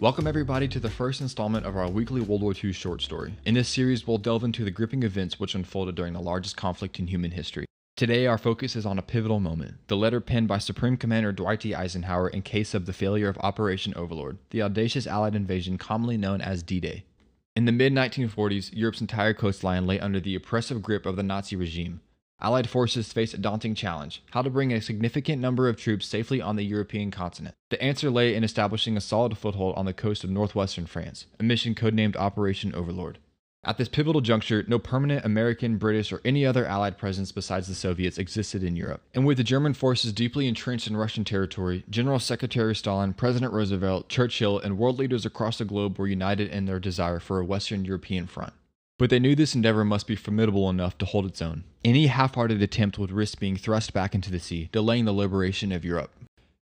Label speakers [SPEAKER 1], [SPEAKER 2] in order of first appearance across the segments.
[SPEAKER 1] Welcome, everybody, to the first installment of our weekly World War II short story. In this series, we'll delve into the gripping events which unfolded during the largest conflict in human history. Today, our focus is on a pivotal moment the letter penned by Supreme Commander Dwight D. Eisenhower in case of the failure of Operation Overlord, the audacious Allied invasion commonly known as D Day. In the mid 1940s, Europe's entire coastline lay under the oppressive grip of the Nazi regime. Allied forces faced a daunting challenge how to bring a significant number of troops safely on the European continent. The answer lay in establishing a solid foothold on the coast of northwestern France, a mission codenamed Operation Overlord. At this pivotal juncture, no permanent American, British, or any other Allied presence besides the Soviets existed in Europe. And with the German forces deeply entrenched in Russian territory, General Secretary Stalin, President Roosevelt, Churchill, and world leaders across the globe were united in their desire for a Western European front. But they knew this endeavor must be formidable enough to hold its own. Any half hearted attempt would risk being thrust back into the sea, delaying the liberation of Europe.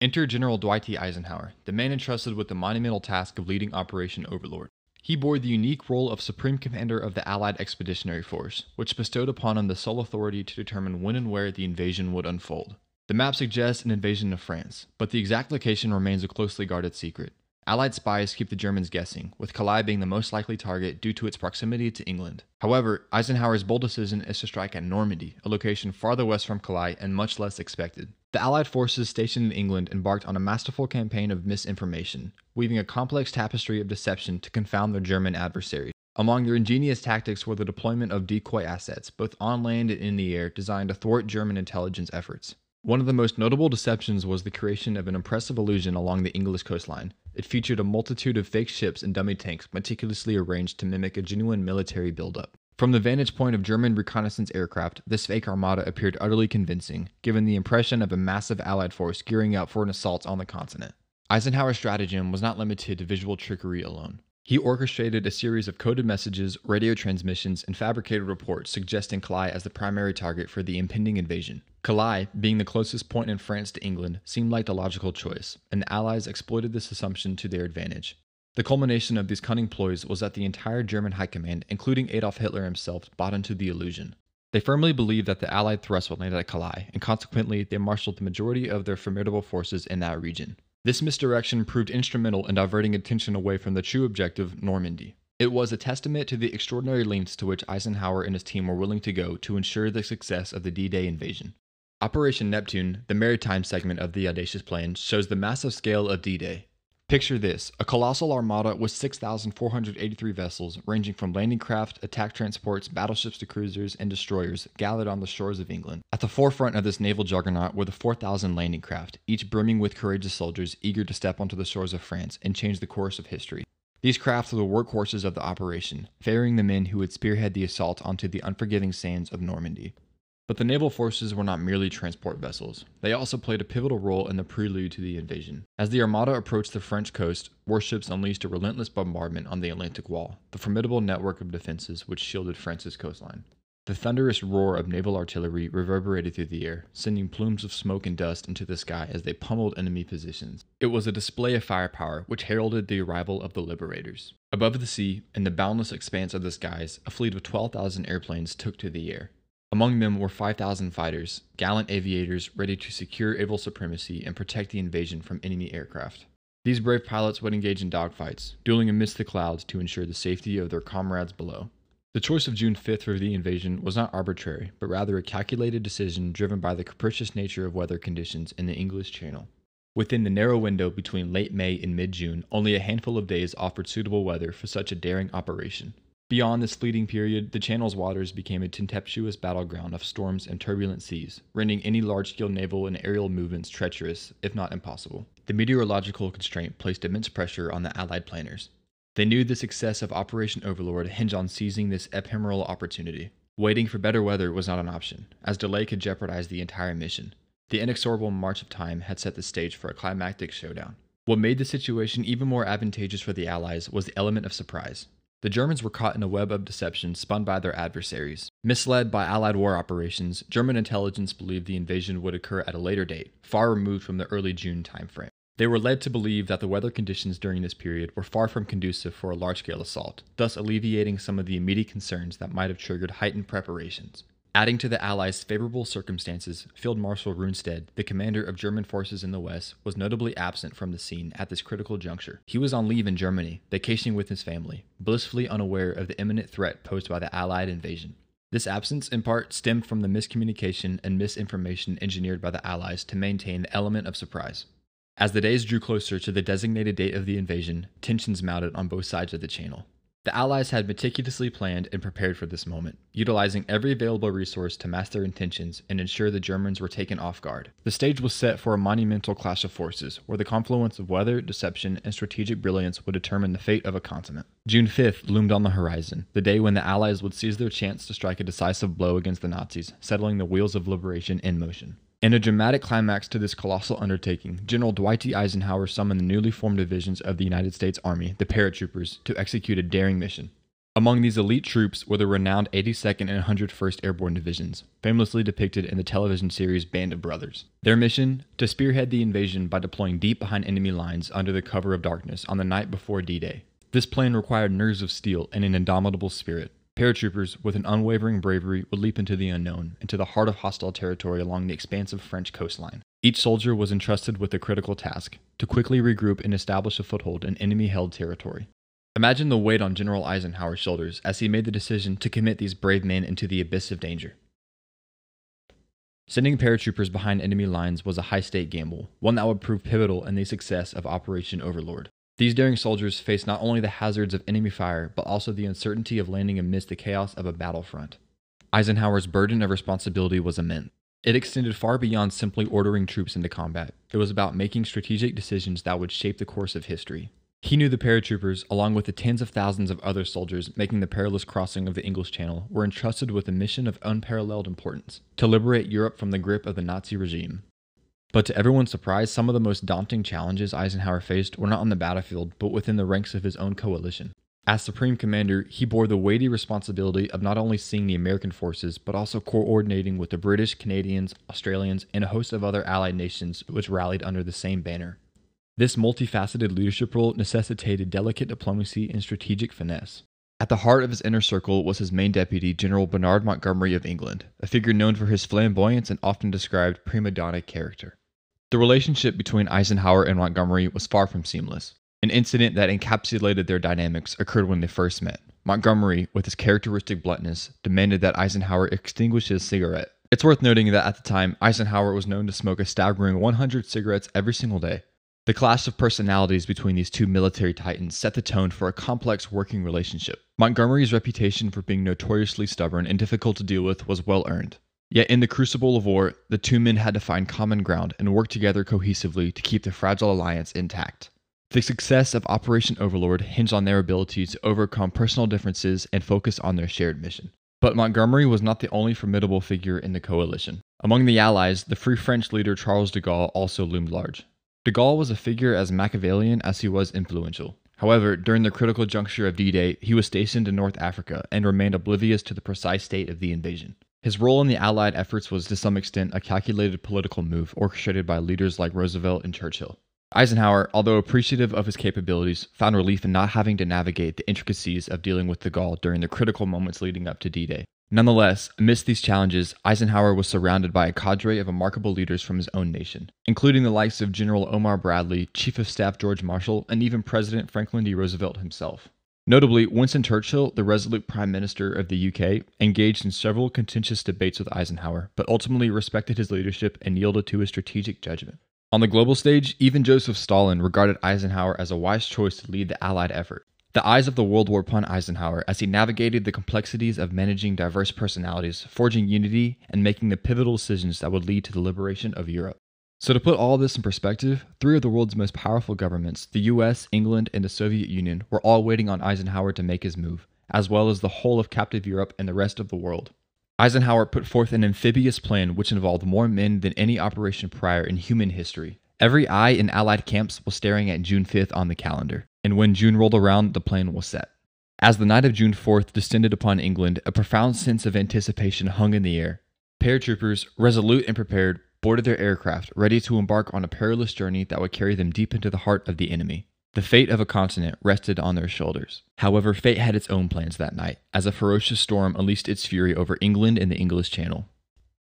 [SPEAKER 1] Enter General Dwight D. Eisenhower, the man entrusted with the monumental task of leading Operation Overlord. He bore the unique role of Supreme Commander of the Allied Expeditionary Force, which bestowed upon him the sole authority to determine when and where the invasion would unfold. The map suggests an invasion of France, but the exact location remains a closely guarded secret. Allied spies keep the Germans guessing, with Calais being the most likely target due to its proximity to England. However, Eisenhower's bold decision is to strike at Normandy, a location farther west from Calais and much less expected. The Allied forces stationed in England embarked on a masterful campaign of misinformation, weaving a complex tapestry of deception to confound their German adversaries. Among their ingenious tactics were the deployment of decoy assets, both on land and in the air, designed to thwart German intelligence efforts. One of the most notable deceptions was the creation of an impressive illusion along the English coastline. It featured a multitude of fake ships and dummy tanks meticulously arranged to mimic a genuine military buildup. From the vantage point of German reconnaissance aircraft, this fake armada appeared utterly convincing, giving the impression of a massive Allied force gearing up for an assault on the continent. Eisenhower's stratagem was not limited to visual trickery alone. He orchestrated a series of coded messages, radio transmissions, and fabricated reports suggesting Calais as the primary target for the impending invasion. Calais, being the closest point in France to England, seemed like the logical choice, and the Allies exploited this assumption to their advantage. The culmination of these cunning ploys was that the entire German high command, including Adolf Hitler himself, bought into the illusion. They firmly believed that the Allied thrust would land at Calais, and consequently, they marshaled the majority of their formidable forces in that region. This misdirection proved instrumental in diverting attention away from the true objective, Normandy. It was a testament to the extraordinary lengths to which Eisenhower and his team were willing to go to ensure the success of the D Day invasion. Operation Neptune, the maritime segment of the audacious plan, shows the massive scale of D Day. Picture this a colossal armada with 6,483 vessels, ranging from landing craft, attack transports, battleships to cruisers, and destroyers, gathered on the shores of England. At the forefront of this naval juggernaut were the 4,000 landing craft, each brimming with courageous soldiers eager to step onto the shores of France and change the course of history. These craft were the workhorses of the operation, ferrying the men who would spearhead the assault onto the unforgiving sands of Normandy. But the naval forces were not merely transport vessels. They also played a pivotal role in the prelude to the invasion. As the Armada approached the French coast, warships unleashed a relentless bombardment on the Atlantic Wall, the formidable network of defenses which shielded France's coastline. The thunderous roar of naval artillery reverberated through the air, sending plumes of smoke and dust into the sky as they pummeled enemy positions. It was a display of firepower which heralded the arrival of the liberators. Above the sea, in the boundless expanse of the skies, a fleet of 12,000 airplanes took to the air. Among them were 5,000 fighters, gallant aviators ready to secure naval supremacy and protect the invasion from enemy aircraft. These brave pilots would engage in dogfights, dueling amidst the clouds to ensure the safety of their comrades below. The choice of June 5th for the invasion was not arbitrary, but rather a calculated decision driven by the capricious nature of weather conditions in the English Channel. Within the narrow window between late May and mid June, only a handful of days offered suitable weather for such a daring operation. Beyond this fleeting period, the Channel's waters became a tempestuous battleground of storms and turbulent seas, rendering any large scale naval and aerial movements treacherous, if not impossible. The meteorological constraint placed immense pressure on the Allied planners. They knew the success of Operation Overlord hinged on seizing this ephemeral opportunity. Waiting for better weather was not an option, as delay could jeopardize the entire mission. The inexorable march of time had set the stage for a climactic showdown. What made the situation even more advantageous for the Allies was the element of surprise. The Germans were caught in a web of deception spun by their adversaries. Misled by Allied war operations, German intelligence believed the invasion would occur at a later date, far removed from the early June timeframe. They were led to believe that the weather conditions during this period were far from conducive for a large scale assault, thus alleviating some of the immediate concerns that might have triggered heightened preparations. Adding to the Allies' favorable circumstances, Field Marshal Rundstedt, the commander of German forces in the West, was notably absent from the scene at this critical juncture. He was on leave in Germany, vacationing with his family, blissfully unaware of the imminent threat posed by the Allied invasion. This absence, in part, stemmed from the miscommunication and misinformation engineered by the Allies to maintain the element of surprise. As the days drew closer to the designated date of the invasion, tensions mounted on both sides of the channel. The Allies had meticulously planned and prepared for this moment, utilizing every available resource to mask their intentions and ensure the Germans were taken off guard. The stage was set for a monumental clash of forces, where the confluence of weather, deception, and strategic brilliance would determine the fate of a continent. June 5th loomed on the horizon, the day when the Allies would seize their chance to strike a decisive blow against the Nazis, settling the wheels of liberation in motion. In a dramatic climax to this colossal undertaking, General Dwight D. Eisenhower summoned the newly formed divisions of the United States Army, the paratroopers, to execute a daring mission. Among these elite troops were the renowned 82nd and 101st Airborne Divisions, famously depicted in the television series Band of Brothers. Their mission? To spearhead the invasion by deploying deep behind enemy lines under the cover of darkness on the night before D Day. This plan required nerves of steel and an indomitable spirit. Paratroopers, with an unwavering bravery, would leap into the unknown, into the heart of hostile territory along the expansive French coastline. Each soldier was entrusted with a critical task to quickly regroup and establish a foothold in enemy held territory. Imagine the weight on General Eisenhower's shoulders as he made the decision to commit these brave men into the abyss of danger. Sending paratroopers behind enemy lines was a high stake gamble, one that would prove pivotal in the success of Operation Overlord. These daring soldiers faced not only the hazards of enemy fire, but also the uncertainty of landing amidst the chaos of a battlefront. Eisenhower's burden of responsibility was immense. It extended far beyond simply ordering troops into combat. It was about making strategic decisions that would shape the course of history. He knew the paratroopers, along with the tens of thousands of other soldiers making the perilous crossing of the English Channel, were entrusted with a mission of unparalleled importance to liberate Europe from the grip of the Nazi regime. But to everyone's surprise, some of the most daunting challenges Eisenhower faced were not on the battlefield, but within the ranks of his own coalition. As Supreme Commander, he bore the weighty responsibility of not only seeing the American forces, but also coordinating with the British, Canadians, Australians, and a host of other allied nations which rallied under the same banner. This multifaceted leadership role necessitated delicate diplomacy and strategic finesse. At the heart of his inner circle was his main deputy, General Bernard Montgomery of England, a figure known for his flamboyance and often described prima donna character. The relationship between Eisenhower and Montgomery was far from seamless. An incident that encapsulated their dynamics occurred when they first met. Montgomery, with his characteristic bluntness, demanded that Eisenhower extinguish his cigarette. It's worth noting that at the time, Eisenhower was known to smoke a staggering 100 cigarettes every single day. The clash of personalities between these two military titans set the tone for a complex working relationship. Montgomery's reputation for being notoriously stubborn and difficult to deal with was well earned. Yet in the crucible of war, the two men had to find common ground and work together cohesively to keep the fragile alliance intact. The success of Operation Overlord hinged on their ability to overcome personal differences and focus on their shared mission. But Montgomery was not the only formidable figure in the coalition. Among the Allies, the Free French leader Charles de Gaulle also loomed large. De Gaulle was a figure as Machiavellian as he was influential. However, during the critical juncture of D Day, he was stationed in North Africa and remained oblivious to the precise state of the invasion. His role in the Allied efforts was to some extent a calculated political move orchestrated by leaders like Roosevelt and Churchill. Eisenhower, although appreciative of his capabilities, found relief in not having to navigate the intricacies of dealing with de Gaulle during the critical moments leading up to D Day. Nonetheless, amidst these challenges, Eisenhower was surrounded by a cadre of remarkable leaders from his own nation, including the likes of General Omar Bradley, Chief of Staff George Marshall, and even President Franklin D. Roosevelt himself. Notably, Winston Churchill, the resolute Prime Minister of the UK, engaged in several contentious debates with Eisenhower, but ultimately respected his leadership and yielded to his strategic judgment. On the global stage, even Joseph Stalin regarded Eisenhower as a wise choice to lead the Allied effort. The eyes of the world were upon Eisenhower as he navigated the complexities of managing diverse personalities, forging unity, and making the pivotal decisions that would lead to the liberation of Europe. So, to put all this in perspective, three of the world's most powerful governments, the US, England, and the Soviet Union, were all waiting on Eisenhower to make his move, as well as the whole of captive Europe and the rest of the world. Eisenhower put forth an amphibious plan which involved more men than any operation prior in human history. Every eye in Allied camps was staring at June 5th on the calendar, and when June rolled around, the plan was set. As the night of June 4th descended upon England, a profound sense of anticipation hung in the air. Paratroopers, resolute and prepared, boarded their aircraft, ready to embark on a perilous journey that would carry them deep into the heart of the enemy. The fate of a continent rested on their shoulders. However, fate had its own plans that night, as a ferocious storm unleashed its fury over England and the English Channel.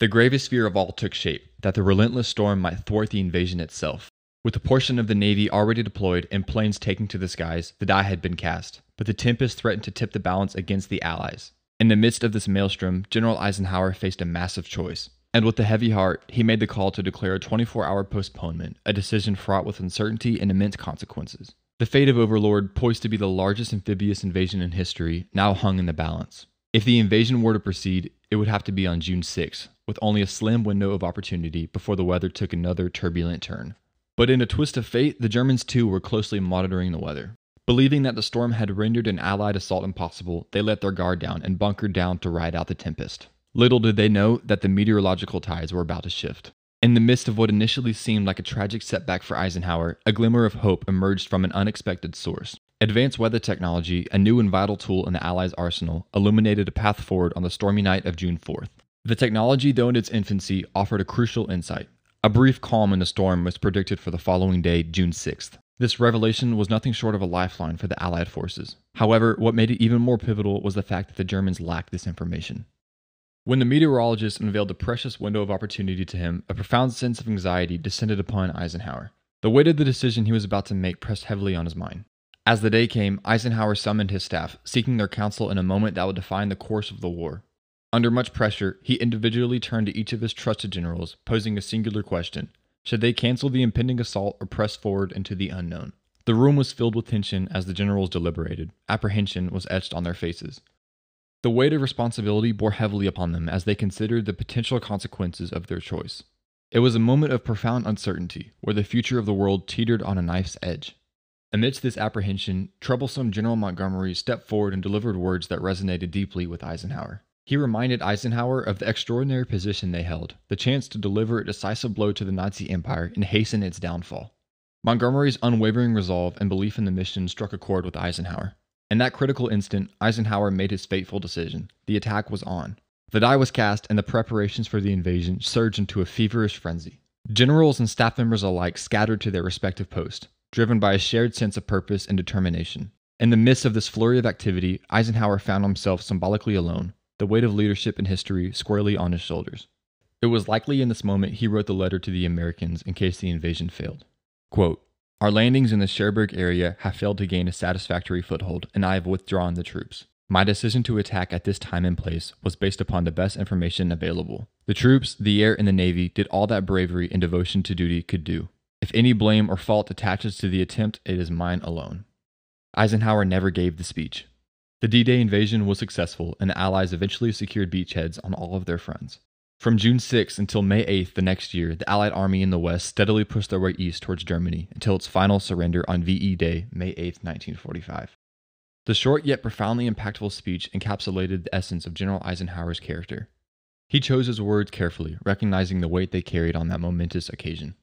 [SPEAKER 1] The gravest fear of all took shape that the relentless storm might thwart the invasion itself. With a portion of the Navy already deployed and planes taking to the skies, the die had been cast, but the tempest threatened to tip the balance against the Allies. In the midst of this maelstrom, General Eisenhower faced a massive choice. And with a heavy heart, he made the call to declare a 24 hour postponement, a decision fraught with uncertainty and immense consequences. The fate of Overlord, poised to be the largest amphibious invasion in history, now hung in the balance. If the invasion were to proceed, it would have to be on June 6, with only a slim window of opportunity before the weather took another turbulent turn. But in a twist of fate, the Germans too were closely monitoring the weather. Believing that the storm had rendered an Allied assault impossible, they let their guard down and bunkered down to ride out the tempest. Little did they know that the meteorological tides were about to shift. In the midst of what initially seemed like a tragic setback for Eisenhower, a glimmer of hope emerged from an unexpected source. Advanced weather technology, a new and vital tool in the Allies' arsenal, illuminated a path forward on the stormy night of June 4th. The technology, though in its infancy, offered a crucial insight. A brief calm in the storm was predicted for the following day, June 6th. This revelation was nothing short of a lifeline for the Allied forces. However, what made it even more pivotal was the fact that the Germans lacked this information. When the meteorologist unveiled the precious window of opportunity to him, a profound sense of anxiety descended upon Eisenhower. The weight of the decision he was about to make pressed heavily on his mind. As the day came, Eisenhower summoned his staff, seeking their counsel in a moment that would define the course of the war. Under much pressure, he individually turned to each of his trusted generals, posing a singular question Should they cancel the impending assault or press forward into the unknown? The room was filled with tension as the generals deliberated. Apprehension was etched on their faces. The weight of responsibility bore heavily upon them as they considered the potential consequences of their choice. It was a moment of profound uncertainty, where the future of the world teetered on a knife's edge. Amidst this apprehension, troublesome General Montgomery stepped forward and delivered words that resonated deeply with Eisenhower. He reminded Eisenhower of the extraordinary position they held, the chance to deliver a decisive blow to the Nazi Empire and hasten its downfall. Montgomery's unwavering resolve and belief in the mission struck a chord with Eisenhower. In that critical instant, Eisenhower made his fateful decision. The attack was on. The die was cast, and the preparations for the invasion surged into a feverish frenzy. Generals and staff members alike scattered to their respective posts, driven by a shared sense of purpose and determination. In the midst of this flurry of activity, Eisenhower found himself symbolically alone, the weight of leadership and history squarely on his shoulders. It was likely in this moment he wrote the letter to the Americans in case the invasion failed. Quote, Our landings in the Cherbourg area have failed to gain a satisfactory foothold, and I have withdrawn the troops. My decision to attack at this time and place was based upon the best information available. The troops, the air, and the navy did all that bravery and devotion to duty could do. If any blame or fault attaches to the attempt, it is mine alone. Eisenhower never gave the speech, the D Day invasion was successful, and the Allies eventually secured beachheads on all of their fronts. From June 6 until May 8 the next year, the Allied army in the West steadily pushed their way east towards Germany until its final surrender on VE Day, May 8, 1945. The short yet profoundly impactful speech encapsulated the essence of General Eisenhower's character. He chose his words carefully, recognizing the weight they carried on that momentous occasion.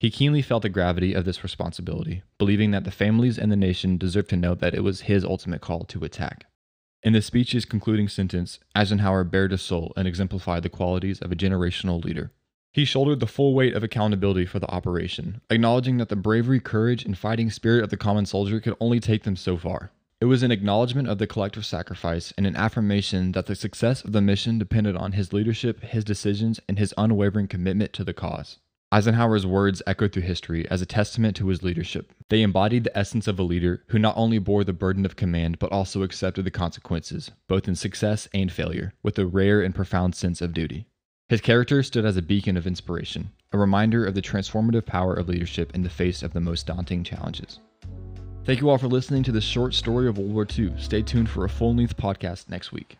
[SPEAKER 1] He keenly felt the gravity of this responsibility, believing that the families and the nation deserved to know that it was his ultimate call to attack. In the speech's concluding sentence, Eisenhower bared his soul and exemplified the qualities of a generational leader. He shouldered the full weight of accountability for the operation, acknowledging that the bravery, courage, and fighting spirit of the common soldier could only take them so far. It was an acknowledgement of the collective sacrifice and an affirmation that the success of the mission depended on his leadership, his decisions, and his unwavering commitment to the cause. Eisenhower's words echoed through history as a testament to his leadership. They embodied the essence of a leader who not only bore the burden of command but also accepted the consequences, both in success and failure, with a rare and profound sense of duty. His character stood as a beacon of inspiration, a reminder of the transformative power of leadership in the face of the most daunting challenges. Thank you all for listening to this short story of World War II. Stay tuned for a full length podcast next week.